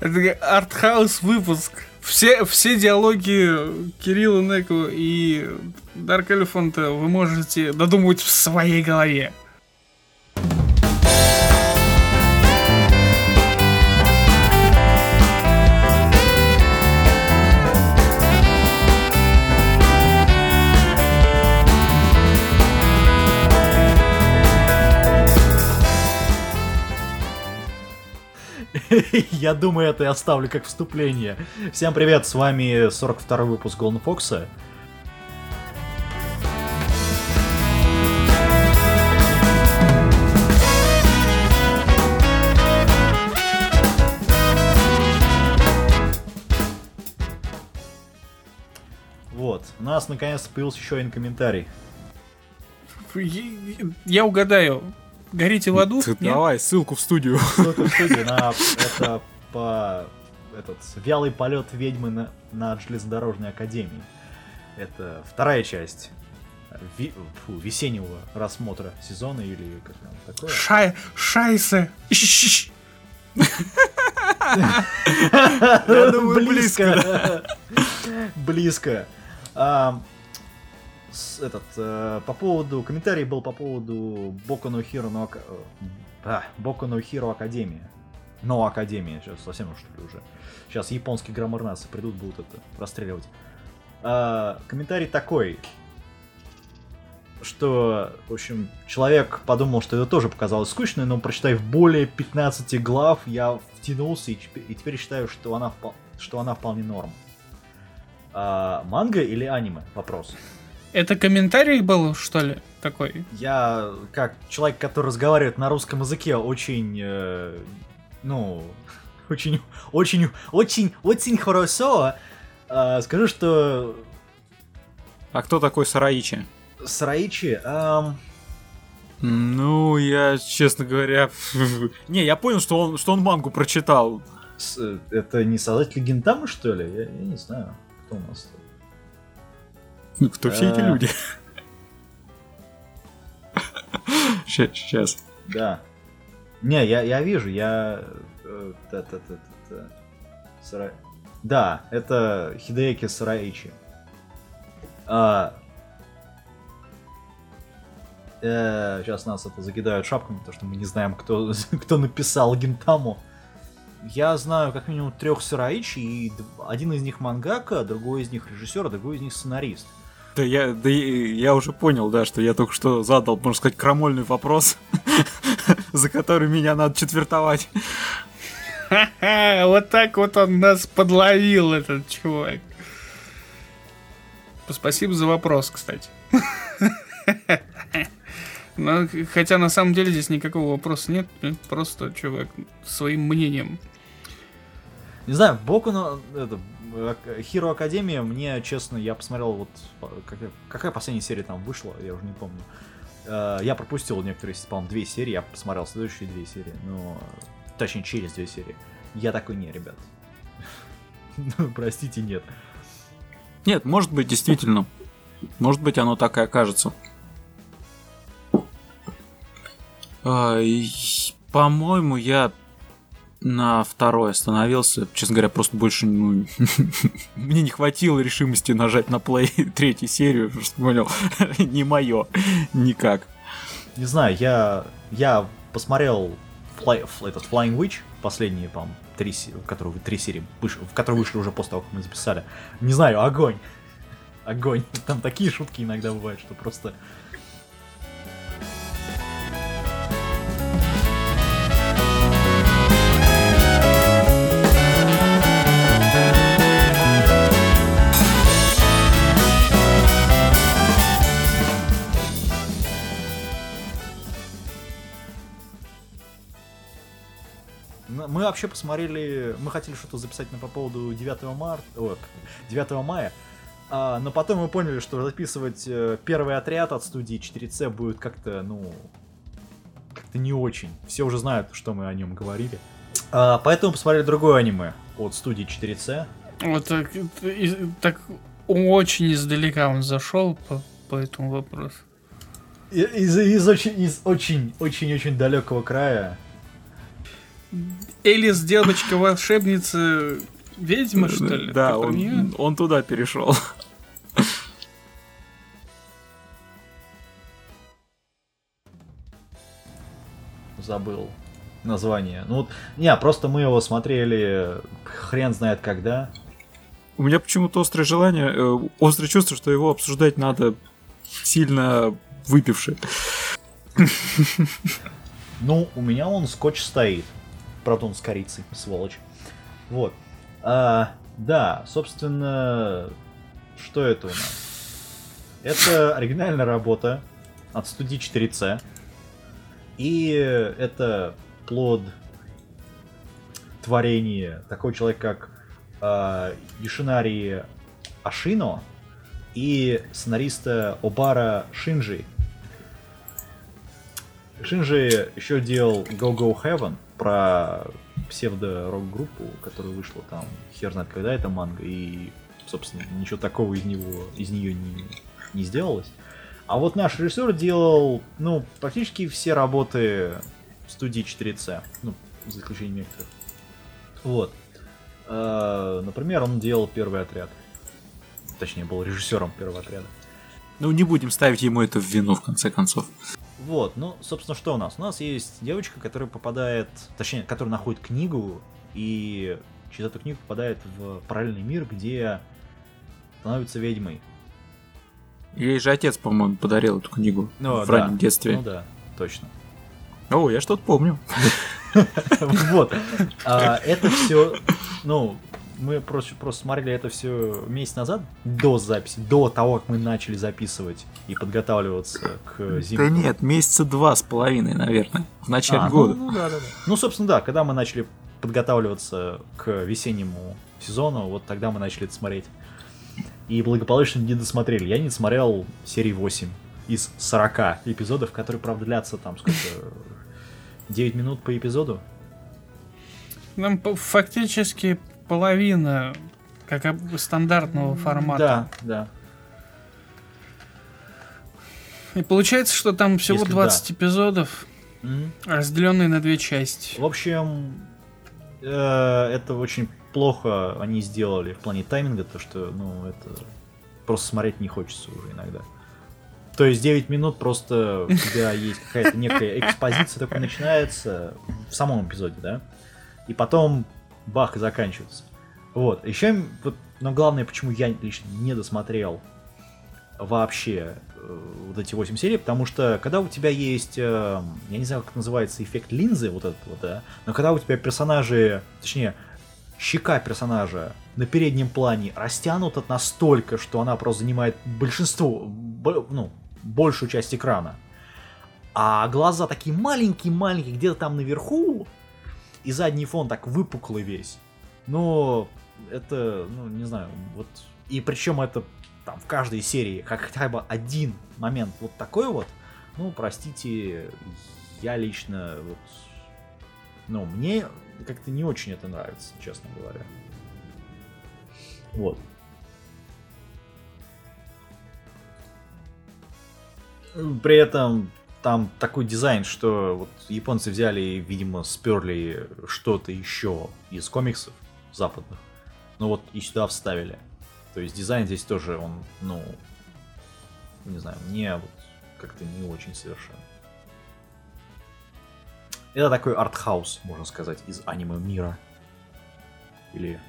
Это артхаус выпуск. Все, все диалоги Кирилла Неку и Дарк Элефанта вы можете додумывать в своей голове. Я думаю, это я оставлю как вступление. Всем привет, с вами 42 выпуск Голден Фокса. Вот, у нас наконец-то появился еще один комментарий. Я угадаю, Горите в аду? Ты давай, ссылку в студию. Ссылку в студию на это по этот вялый полет ведьмы на, на железнодорожной академии. Это вторая часть ви, фу, весеннего рассмотра сезона или как там такое. Шай, шайсы. Я думаю, близко. Близко этот, э, по поводу, комментарий был по поводу Боку no Hero, no, э, Боку no Hero Академия. Но Академия, сейчас совсем уж ли уже. Сейчас японские граммарнасы придут, будут это расстреливать. А, комментарий такой, что, в общем, человек подумал, что это тоже показалось скучно, но прочитав более 15 глав, я втянулся и, и теперь считаю, что она, что она вполне норм. А, манга или аниме? Вопрос. Это комментарий был, что ли, такой? Я, как человек, который разговаривает на русском языке, очень, э, ну, очень, очень, очень, очень хорошо, э, скажу, что... А кто такой Сараичи? Сараичи? Эм... Ну, я, честно говоря... не, я понял, что он, что он мангу прочитал. С, это не создатель Гентамы, что ли? Я, я не знаю, кто у нас ну, кто все эти люди? Сейчас. Да. Не, я, я вижу, я... Э, да, это Хидеки Сараичи. А... Э, сейчас нас это закидают шапками, потому что мы не знаем, кто, кто написал Гентаму. Я знаю как минимум трех Сараичи, и один из них мангака, другой из них режиссер, а другой из них сценарист. Да я, да я уже понял, да, что я только что задал, можно сказать, крамольный вопрос, за который меня надо четвертовать. Вот так вот он нас подловил, этот чувак. Спасибо за вопрос, кстати. Но, хотя на самом деле здесь никакого вопроса нет, просто чувак своим мнением. Не знаю, Боку на это, Hero Академия, мне, честно, я посмотрел вот... Какая, какая последняя серия там вышла, я уже не помню. Э, я пропустил некоторые, по-моему, две серии, я посмотрел следующие две серии, но... Точнее, через две серии. Я такой, не, ребят. Ну, простите, нет. Нет, может быть, действительно. Может быть, оно так и окажется. А, по-моему, я на второй остановился. Честно говоря, просто больше ну, мне не хватило решимости нажать на плей третью серию, что понял, не мое, никак. Не знаю, я, я посмотрел Fly, этот Flying Witch, последние, по-моему, три, которые, три серии, в которые вышли уже после того, как мы записали. Не знаю, огонь. Огонь. Там такие шутки иногда бывают, что просто мы вообще посмотрели, мы хотели что-то записать на по поводу 9 марта, о, 9 мая, а, но потом мы поняли, что записывать э, первый отряд от студии 4C будет как-то, ну, как-то не очень. Все уже знают, что мы о нем говорили. А, поэтому посмотрели другое аниме от студии 4C. Вот так, так очень издалека он зашел по, по этому вопросу. Из, из очень, из очень, очень, очень далекого края. Элис, девочка волшебница, ведьма, что ли? Да, он, он туда перешел. Забыл название. Ну вот, не, просто мы его смотрели хрен знает когда. У меня почему-то острое желание, э, острое чувство, что его обсуждать надо сильно выпивши. Ну, у меня он скотч стоит. Правда, с корицей, сволочь. Вот. А, да, собственно, что это у нас? Это оригинальная работа от студии 4C. И это плод творения такого человека, как а, Юшинари Ашино и сценариста Обара Шинджи. Шинджи еще делал Go Go Heaven про псевдо-рок-группу, которая вышла там хер знает когда это манга, и, собственно, ничего такого из него, из нее не, не сделалось. А вот наш режиссер делал, ну, практически все работы студии 4C, ну, за исключением некоторых. Вот. Э, Например, он делал первый отряд. Точнее, был режиссером первого отряда. Ну, не будем ставить ему это в вину, в конце концов. Вот, ну, собственно, что у нас? У нас есть девочка, которая попадает, точнее, которая находит книгу, и через эту книгу попадает в параллельный мир, где становится ведьмой. Ей же отец, по-моему, подарил эту книгу Ну, в да. раннем детстве. Ну да, точно. О, я что-то помню. Вот. А, Это все, ну, мы просто, просто смотрели это все месяц назад, до записи, до того, как мы начали записывать и подготавливаться к зиме. Да нет, месяца два с половиной, наверное, в начале А, ну, года. Ну, да, да, да. Ну, собственно, да, когда мы начали подготавливаться к весеннему сезону, вот тогда мы начали это смотреть. И благополучно не досмотрели. Я не досмотрел серии 8 из 40 эпизодов, которые, правда, длятся там сколько... 9 минут по эпизоду. Нам фактически половина как стандартного формата. Да, да. И получается, что там всего Если 20 эпизодов, Мгм. разделенные на две части. В общем, э, это очень плохо они сделали в плане тайминга, то что, ну, это просто смотреть не хочется уже иногда. То есть 9 минут просто у тебя есть какая-то некая экспозиция, такая начинается в самом эпизоде, да? И потом бах, и заканчивается. Вот. Еще, вот, но главное, почему я лично не досмотрел вообще э, вот эти 8 серий, потому что когда у тебя есть, э, я не знаю, как называется, эффект линзы, вот этот вот, да, но когда у тебя персонажи, точнее, щека персонажа на переднем плане растянута настолько, что она просто занимает большинство, б- ну, большую часть экрана, а глаза такие маленькие-маленькие, где-то там наверху, и задний фон так выпуклый весь. Но это, ну, не знаю, вот... И причем это там в каждой серии как хотя бы один момент вот такой вот, ну, простите, я лично вот... Ну, мне как-то не очень это нравится, честно говоря. Вот. При этом там такой дизайн, что вот японцы взяли и, видимо, сперли что-то еще из комиксов западных. Ну вот и сюда вставили. То есть дизайн здесь тоже, он, ну, не знаю, мне вот как-то не очень совершенно. Это такой артхаус, можно сказать, из аниме мира. Или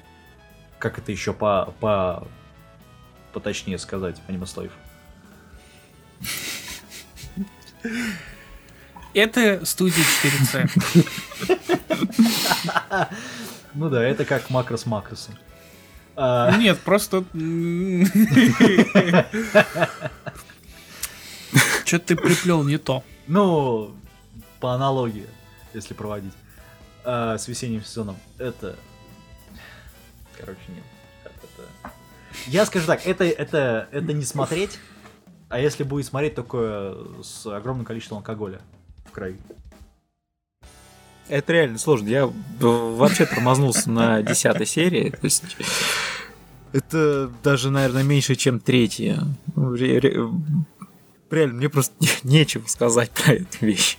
как это еще по, по поточнее сказать, аниме слайв. Это студия 4C. Ну да, это как макрос макроса. Нет, просто... Что ты приплел не то. ну, по аналогии, если проводить, а, с весенним сезоном, это... Короче, нет. Я скажу так, это, это, это не смотреть, а если будет смотреть такое с огромным количеством алкоголя в крови. Это реально сложно. Я вообще тормознулся на десятой серии. То есть это даже, наверное, меньше, чем третья. Ну, ре- ре- Реально, мне просто не- нечего сказать про эту вещь.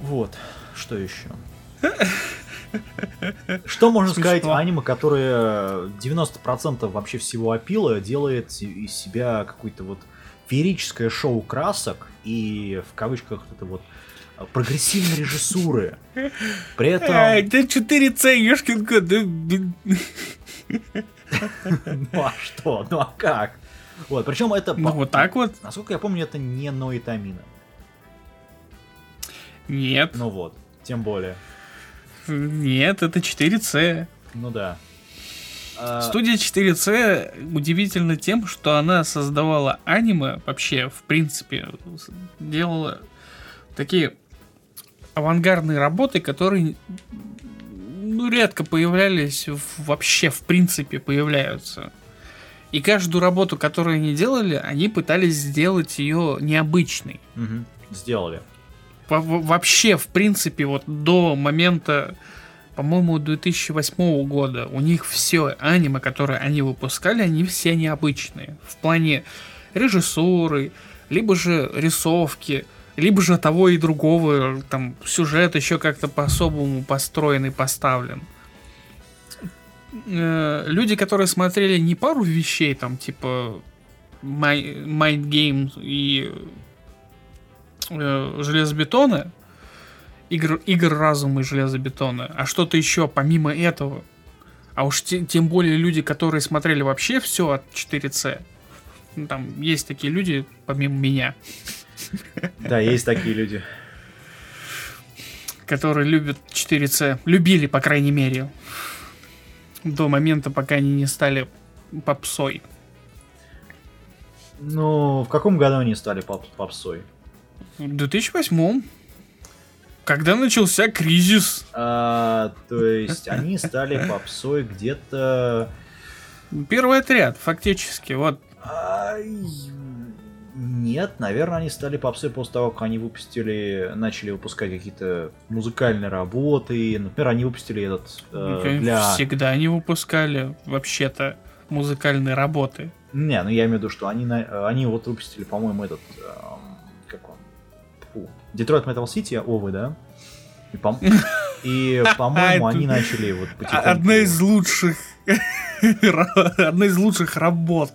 Вот, что еще? Что можно сказать Смешно. о аниме, которое 90% вообще всего опила делает из себя какое-то вот феерическое шоу красок и в кавычках это вот а, прогрессивной режиссуры. При этом... Ай, да 4C, ёшкин кот. Ну а что? Ну а как? Вот, причем это... Ну вот так вот. Насколько я помню, это не Ноитамина. Нет, Ну вот, тем более. Нет, это 4C. Ну да. А, Студия 4C удивительна тем, что она создавала аниме вообще, в принципе, делала такие авангардные работы, которые ну, редко появлялись, вообще, в принципе, появляются. И каждую работу, которую они делали, они пытались сделать ее необычной. мгм, Сделали. Во- во- Вообще, в принципе, вот до момента, по-моему, 2008 года у них все аниме, которые они выпускали, они все необычные. В плане режиссуры, либо же рисовки, либо же того и другого, там сюжет еще как-то по-особому построен и поставлен. Э, Люди, которые смотрели не пару вещей, там, типа Mind Games и э, железобетона, игр, игр разума и железобетона, а что-то еще помимо этого. А уж те- тем более люди, которые смотрели вообще все от 4C. Ну, Там есть такие люди, помимо меня, Да, есть такие люди. которые любят 4C. Любили, по крайней мере. До момента, пока они не стали попсой. Ну, в каком году они стали поп- попсой? В 2008 когда начался кризис. А, то есть они стали попсой где-то... Первый отряд, фактически. Вот Ай, Нет, наверное, они стали попсой после того, как они выпустили, начали выпускать какие-то музыкальные работы. Например, они выпустили этот э, для... Всегда они выпускали вообще-то музыкальные работы. Не, ну я имею в виду, что они, э, они вот выпустили, по-моему, этот... он? Detroit Metal City, овы, да? И, по- и, по-моему, они начали вот А- потихоньку... Одна из лучших одна из лучших работ.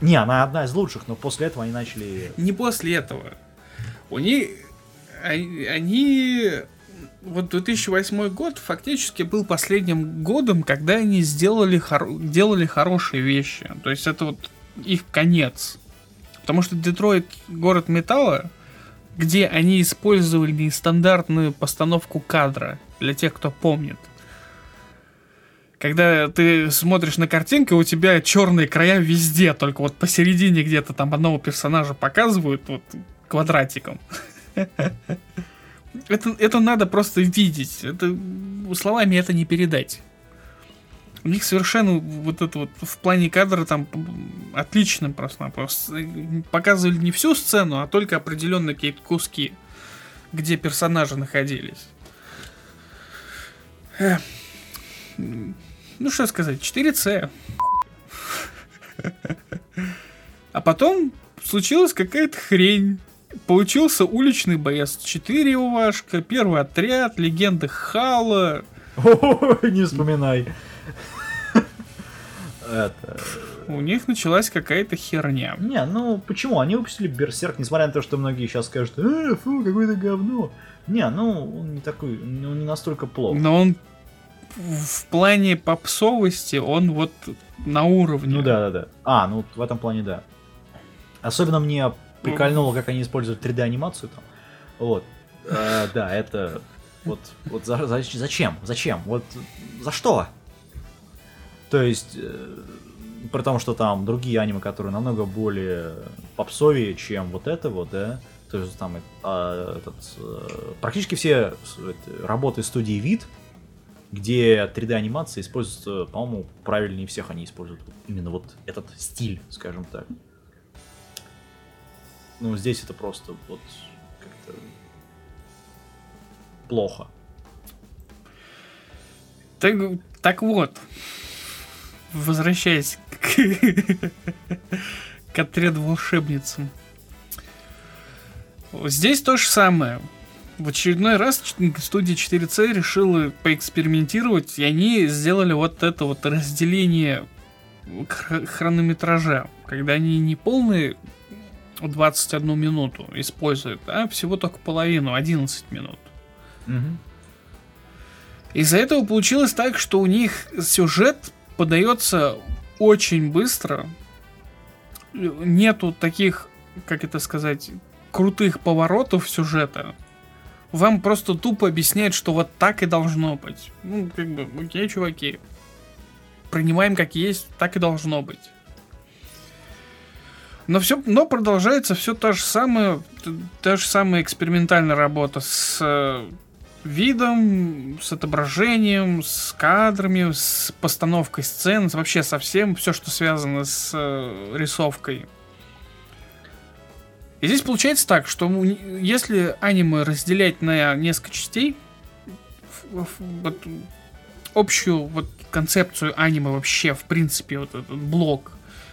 Не, она одна из лучших, но после этого они начали... Не после этого. У них они, они вот 2008 год фактически был последним годом, когда они сделали хоро- делали хорошие вещи. То есть это вот их конец. Потому что Детройт город металла, где они использовали нестандартную постановку кадра, для тех, кто помнит. Когда ты смотришь на картинку, у тебя черные края везде, только вот посередине где-то там одного персонажа показывают вот квадратиком. Это, это надо просто видеть. Это словами это не передать. У них совершенно вот это вот в плане кадра там отлично просто. просто показывали не всю сцену, а только определенные какие-то куски, где персонажи находились. Эх. Ну что сказать, 4C. А потом случилась какая-то хрень. Получился уличный боец 4 Увашка, первый отряд, легенды Хала. Ой, не вспоминай. Это... У них началась какая-то херня. Не, ну почему? Они выпустили Берсерк, несмотря на то, что многие сейчас скажут, э, фу, какое-то говно. Не, ну он не такой, он не настолько плохо. Но он в плане попсовости, он вот на уровне. Ну да, да, да. А, ну в этом плане да. Особенно мне прикольнуло, как они используют 3D анимацию там. Вот. Э, да, это вот, вот за- за- зачем? Зачем? Вот за что? То есть, э, при том, что там другие аниме, которые намного более попсовее, чем вот это вот, да, то есть там э, этот, э, практически все работы студии вид, где 3D анимация используется, по-моему, правильнее всех они используют именно вот этот стиль, скажем так. Ну, здесь это просто вот как-то плохо. Так, так вот, возвращаясь к, к отряду волшебницам. Здесь то же самое. В очередной раз студия 4C решила поэкспериментировать, и они сделали вот это вот разделение хронометража, когда они не полные 21 минуту используют, а всего только половину, 11 минут. Угу. Из-за этого получилось так, что у них сюжет подается очень быстро. Нету таких, как это сказать, крутых поворотов сюжета. Вам просто тупо объясняют, что вот так и должно быть. Ну, как бы, окей, чуваки. Принимаем как есть, так и должно быть. Но все, но продолжается все та же самая, та же самая экспериментальная работа с э, видом, с отображением, с кадрами, с постановкой сцен, вообще со всем, все, что связано с э, рисовкой. И здесь получается так, что если аниме разделять на несколько частей, вот, общую вот концепцию аниме вообще, в принципе, вот этот блок,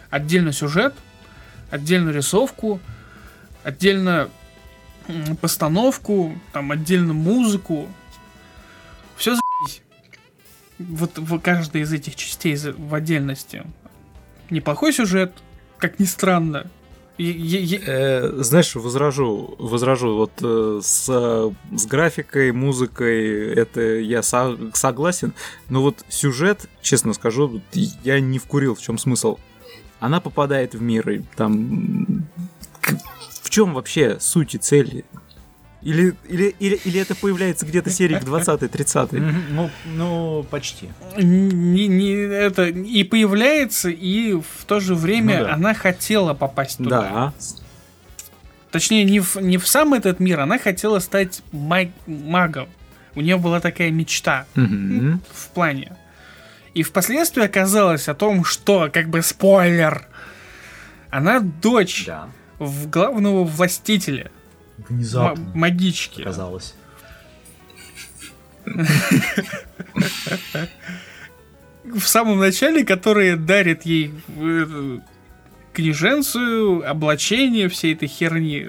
отдельно сюжет, отдельно рисовку, отдельно постановку, там отдельно музыку, все за***ись. Вот в каждой из этих частей в отдельности. Неплохой сюжет, как ни странно, Э, знаешь, возражу, возражу, вот э, с, с графикой, музыкой, это я со, согласен, но вот сюжет, честно скажу, я не вкурил, в чем смысл. Она попадает в мир, и там... В чем вообще суть и цель или, или, или, или это появляется где-то серии к 20-30? Ну, ну, почти. Не, не, это и появляется, и в то же время ну, да. она хотела попасть туда. Да. Точнее, не в, не в сам этот мир, она хотела стать маг, магом. У нее была такая мечта угу. в плане. И впоследствии оказалось о том, что, как бы спойлер, она дочь да. В главного властителя внезапно. М- магички. Оказалось. В самом начале, которые дарит ей книженцию, облачение всей этой херни.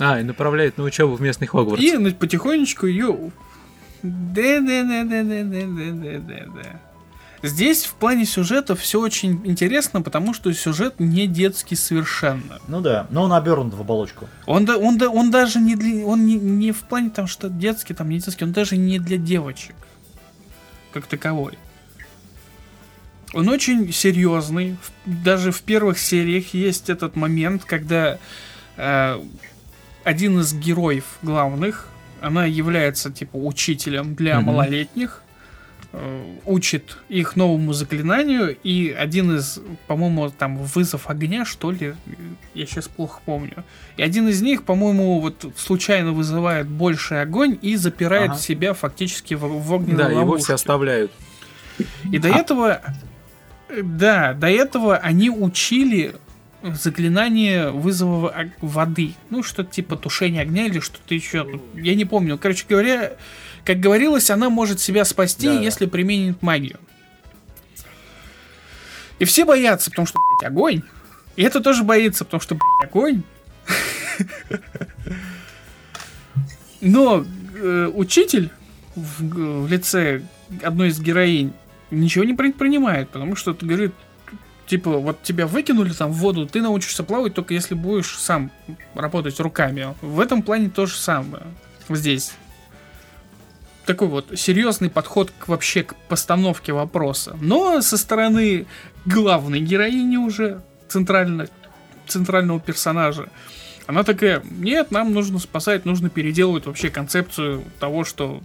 А, и направляет на учебу в местный Хогвартс. И потихонечку ее... Да-да-да-да-да-да-да-да. Здесь в плане сюжета все очень интересно, потому что сюжет не детский совершенно. Ну да, но он обернут в оболочку. Он, да, он, да, он даже не для, он не, не в плане там, что детский, там не детский, он даже не для девочек, как таковой. Он очень серьезный. Даже в первых сериях есть этот момент, когда э, один из героев главных, она является типа учителем для mm-hmm. малолетних учит их новому заклинанию, и один из, по-моему, там вызов огня, что ли, я сейчас плохо помню. И один из них, по-моему, вот случайно вызывает больший огонь и запирает ага. себя фактически в, в огненной Да, ловушке. его все оставляют. И до а... этого, да, до этого они учили заклинание вызова воды. Ну, что-то типа тушения огня или что-то еще. Я не помню. Короче говоря, как говорилось, она может себя спасти, да, если да. применит магию. И все боятся, потому что, блядь, огонь. И это тоже боится, потому что, блядь, огонь. Но э, учитель в, в лице одной из героинь ничего не предпринимает, потому что говорит, типа, вот тебя выкинули там в воду, ты научишься плавать только если будешь сам работать руками. В этом плане то же самое. Здесь такой вот серьезный подход к вообще к постановке вопроса. Но со стороны главной героини уже, центрально, центрального персонажа, она такая, нет, нам нужно спасать, нужно переделывать вообще концепцию того, что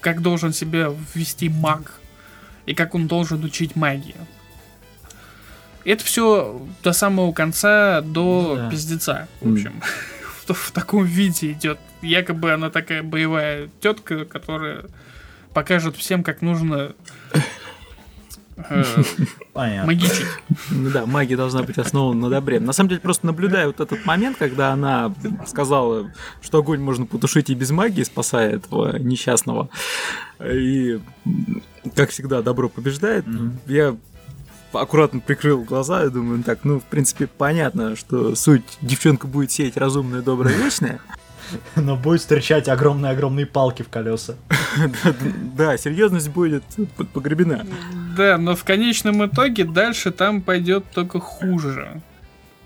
как должен себя ввести маг и как он должен учить магию. Это все до самого конца, до да. пиздеца, в общем. Mm. в, в таком виде идет. Якобы она такая боевая тетка, которая покажет всем, как нужно э, магичить. Ну да, магия должна быть основана на добре. На самом деле, просто наблюдая вот этот момент, когда она сказала, что огонь можно потушить и без магии, спасая этого несчастного. И, как всегда, добро побеждает. Я аккуратно прикрыл глаза и думаю, так, ну, в принципе, понятно, что суть девчонка будет сеять разумное, доброе, вечное. Но будет встречать огромные-огромные палки в колеса. Да, серьезность будет погребена. Да, но в конечном итоге дальше там пойдет только хуже.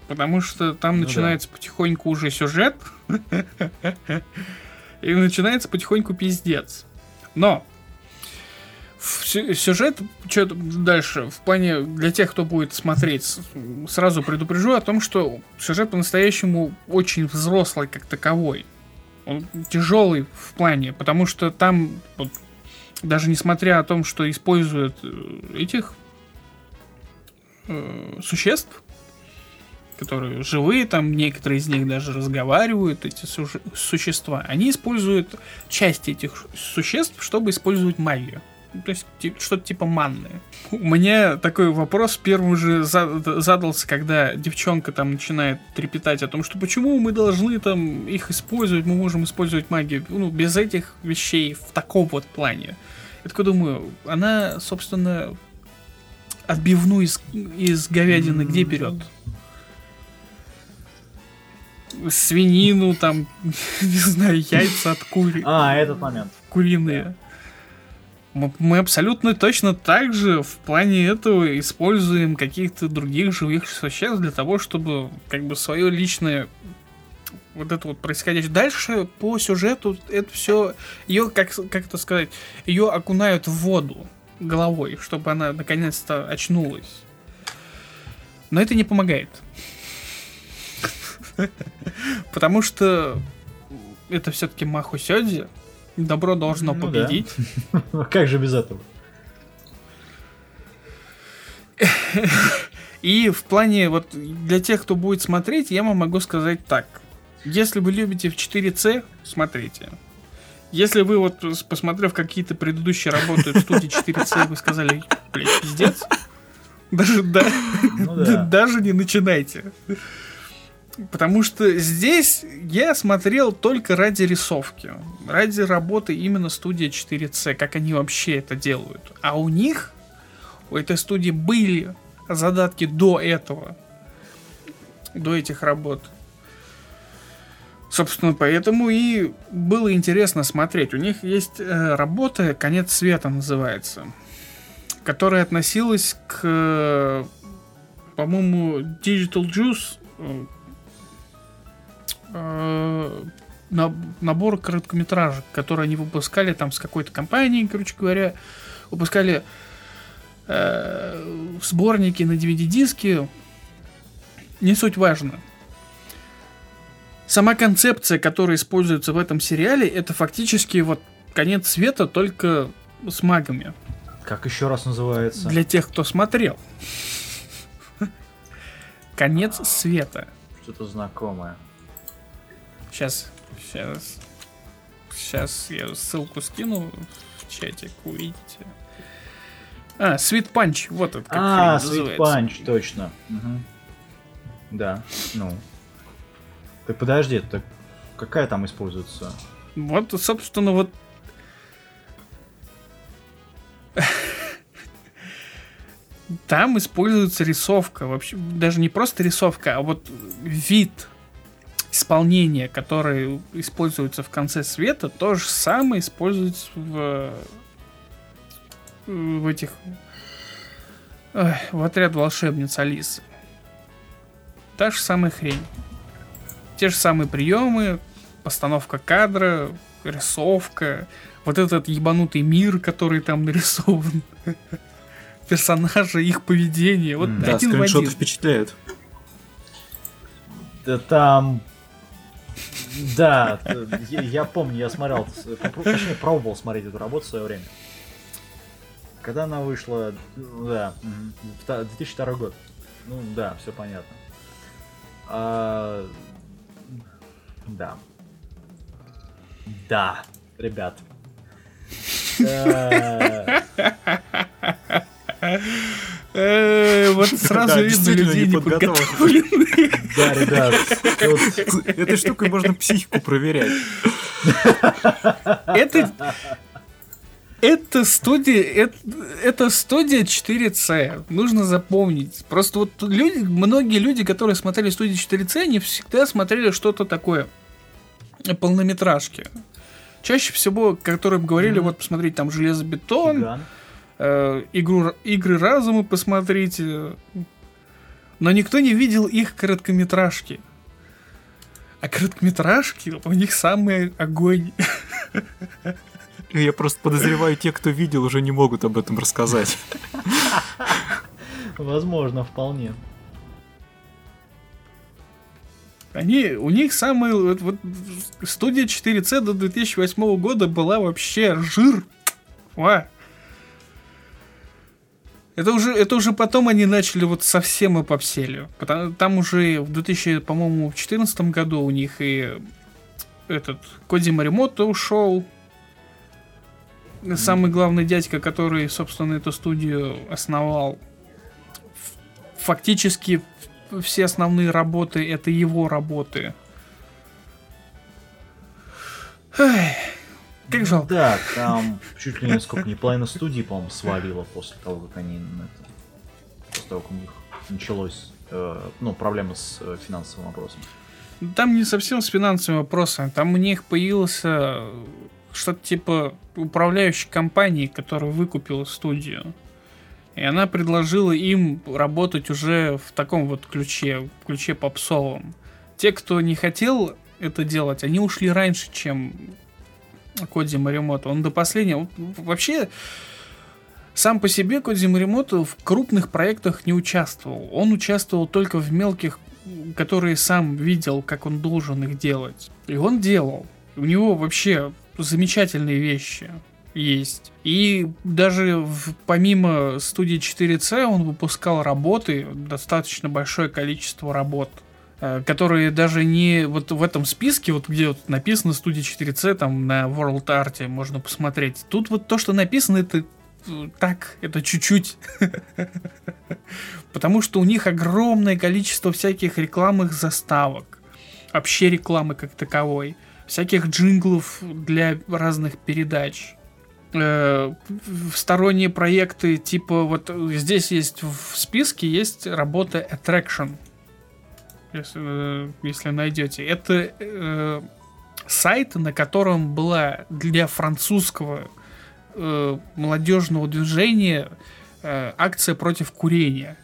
Потому что там Ну начинается потихоньку уже сюжет. И начинается потихоньку пиздец. Но сюжет, что дальше, в плане для тех, кто будет смотреть, сразу предупрежу о том, что сюжет по-настоящему очень взрослый как таковой. Он тяжелый в плане, потому что там, вот, даже несмотря о том, что используют э, этих э, существ, которые живые, там некоторые из них даже разговаривают, эти суже- существа, они используют часть этих существ, чтобы использовать магию. То есть что-то типа манны. У меня такой вопрос первый же за- задался, когда девчонка там начинает трепетать о том, что почему мы должны там их использовать, мы можем использовать магию, ну, без этих вещей в таком вот плане. Я такой думаю, она, собственно, отбивную из, из говядины где берет? Свинину, там, не знаю, яйца от кури А, этот момент. куриные. Мы, мы абсолютно точно так же в плане этого используем каких-то других живых существ для того, чтобы как бы свое личное вот это вот происходящее. Дальше по сюжету это все ее как как это сказать ее окунают в воду головой, чтобы она наконец-то очнулась. Но это не помогает. Потому что это все-таки Маху Сёдзи. Добро должно Ну да. победить. Как же без этого? И в плане, вот для тех, кто будет смотреть, я вам могу сказать так. Если вы любите в 4C, смотрите. Если вы вот, посмотрев какие-то предыдущие работы в студии 4C, вы сказали, блядь, пиздец, даже, да, Ну да. даже не начинайте. Потому что здесь я смотрел только ради рисовки, ради работы именно студии 4C, как они вообще это делают. А у них, у этой студии были задатки до этого, до этих работ. Собственно, поэтому и было интересно смотреть. У них есть э, работа «Конец света» называется, которая относилась к, э, по-моему, Digital Juice, э, на- набор короткометражек, которые они выпускали там с какой-то компанией, короче говоря, выпускали э, сборники на DVD-диски. Не суть важно. Сама концепция, которая используется в этом сериале, это фактически вот конец света только с магами. Как еще раз называется? Для тех, кто смотрел. Конец света. Что-то знакомое. Сейчас, сейчас, сейчас я ссылку скину в чатик, увидите. А, Sweet Punch, вот это как А, Sweet называется. Punch, точно. Мгм. Да, ну. Так подожди, так какая там используется? Вот, собственно, вот... Там используется рисовка, вообще даже не просто рисовка, а вот вид исполнения, который используется в конце света, то же самое используется в, в этих в отряд волшебниц Алисы. Та же самая хрень. Те же самые приемы, постановка кадра, рисовка, вот этот ебанутый мир, который там нарисован, персонажи, их поведение, вот Да, один в скриншоты один. впечатляют. Да там... Да, я, помню, я смотрел, точнее, пробовал смотреть эту работу в свое время. Когда она вышла, да, мгм, вта- 2002 год. Ну да, все понятно. А, да. Да, ребят. Э, Вот сразу видно людей не неподготовленных. Да, ребят, Этой штукой можно психику проверять. Это Это студия, это, это студия 4C. Нужно запомнить. Просто вот люди, многие люди, которые смотрели студию 4C, они всегда смотрели что-то такое полнометражки. Чаще всего, которые говорили, mm-hmm. вот посмотрите, там железобетон, э, игру, игры разума посмотрите. Но никто не видел их короткометражки. А короткометражки у них самый огонь. Я просто подозреваю, те, кто видел, уже не могут об этом рассказать. Возможно, вполне. Они, у них самая вот, вот, студия 4C до 2008 года была вообще жир. Ва. Это уже, это уже потом они начали вот совсем и попсели. Потому, там уже в 2000, по-моему, в 2014 году у них и этот Коди Маримото ушел. Самый главный дядька, который, собственно, эту студию основал. Фактически все основные работы это его работы. Эх. Как жалко. Да, там чуть ли не сколько, не половина студии, по-моему, свалила после того, как они это, после того, как у них началось э, ну, проблемы с э, финансовым вопросом. Там не совсем с финансовым вопросом, там у них появился что-то типа управляющей компании, которая выкупила студию. И она предложила им работать уже в таком вот ключе, в ключе попсовом. Те, кто не хотел это делать, они ушли раньше, чем Коди Маримото. Он до последнего... Вообще, сам по себе Коди Маримото в крупных проектах не участвовал. Он участвовал только в мелких, которые сам видел, как он должен их делать. И он делал. У него вообще замечательные вещи есть. И даже в, помимо студии 4C он выпускал работы, достаточно большое количество работ. Э, которые даже не вот в этом списке, вот где вот написано студия 4C, там на World Art можно посмотреть. Тут вот то, что написано, это э, так, это чуть-чуть. Потому что у них огромное количество всяких рекламных заставок. Вообще рекламы как таковой. Всяких джинглов для разных передач. Э, сторонние проекты, типа вот здесь есть в списке есть работа Attraction если, э, если найдете. Это э, сайт, на котором была для французского э, молодежного движения э, акция против курения.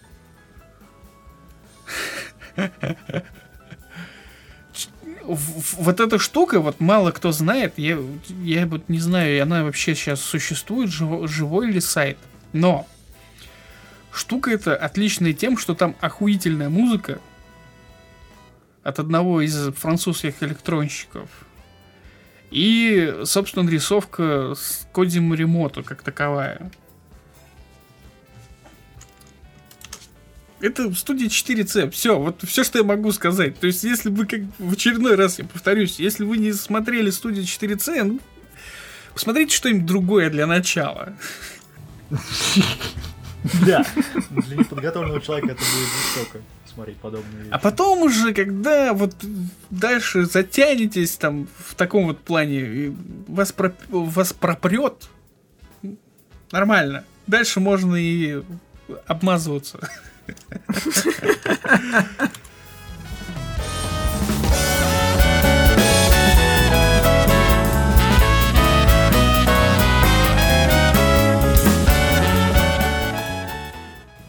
Вот эта штука, вот мало кто знает, я, я вот не знаю, она вообще сейчас существует, живой, живой ли сайт. Но штука эта отличная тем, что там охуительная музыка, от одного из французских электронщиков. И, собственно, рисовка с Коди Маримото как таковая. Это студия 4C. Все, вот все, что я могу сказать. То есть, если вы, как в очередной раз, я повторюсь, если вы не смотрели студию 4C, ну, посмотрите что-нибудь другое для начала. Да, для неподготовленного человека это будет жестоко смотреть подобные вещи. А потом уже, когда вот дальше затянетесь там в таком вот плане, вас, проп... вас пропрет, нормально. Дальше можно и обмазываться.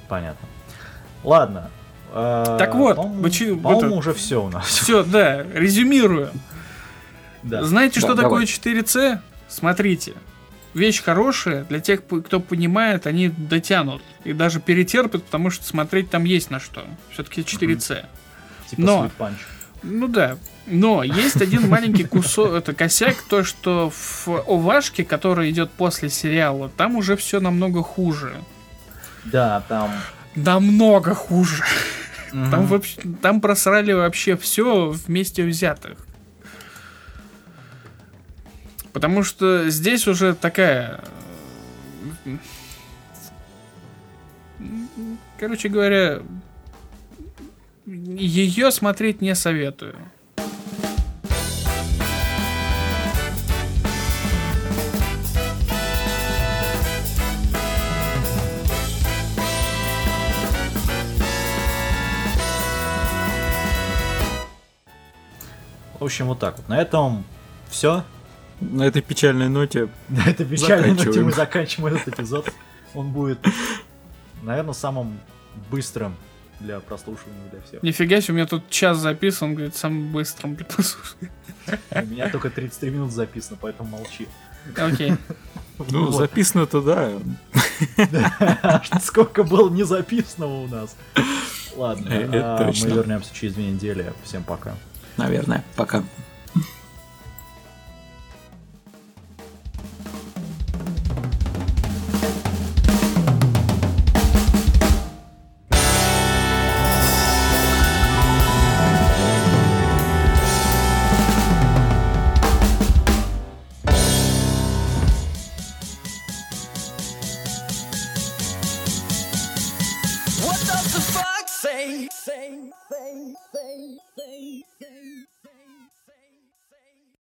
Понятно. Ладно, так вот, по-моему, по уже все у нас. Все, да, резюмирую. Да. Знаете, что да, такое 4C? Смотрите. Вещь хорошая, для тех, кто понимает, они дотянут. И даже перетерпят, потому что смотреть там есть на что. Все-таки 4C. Типа Но, ну да. Но есть один маленький кусок, это косяк, то, что в Овашке, который идет после сериала, там уже все намного хуже. Да, там... Намного хуже. Угу. Там, вообще, там просрали вообще все вместе взятых. Потому что здесь уже такая... Короче говоря, ее смотреть не советую. В общем, вот так вот. На этом все. На этой печальной ноте На этой печальной ноте мы заканчиваем этот эпизод. Он будет, наверное, самым быстрым для прослушивания для всех. Нифига себе, у меня тут час записан, он говорит, самым быстрым. послушай. У меня только 33 минут записано, поэтому молчи. Окей. Ну, Вот. записано-то, да. Сколько было не записанного у нас. Ладно, Э, а, мы вернемся через две недели. Всем пока. Наверное. Пока.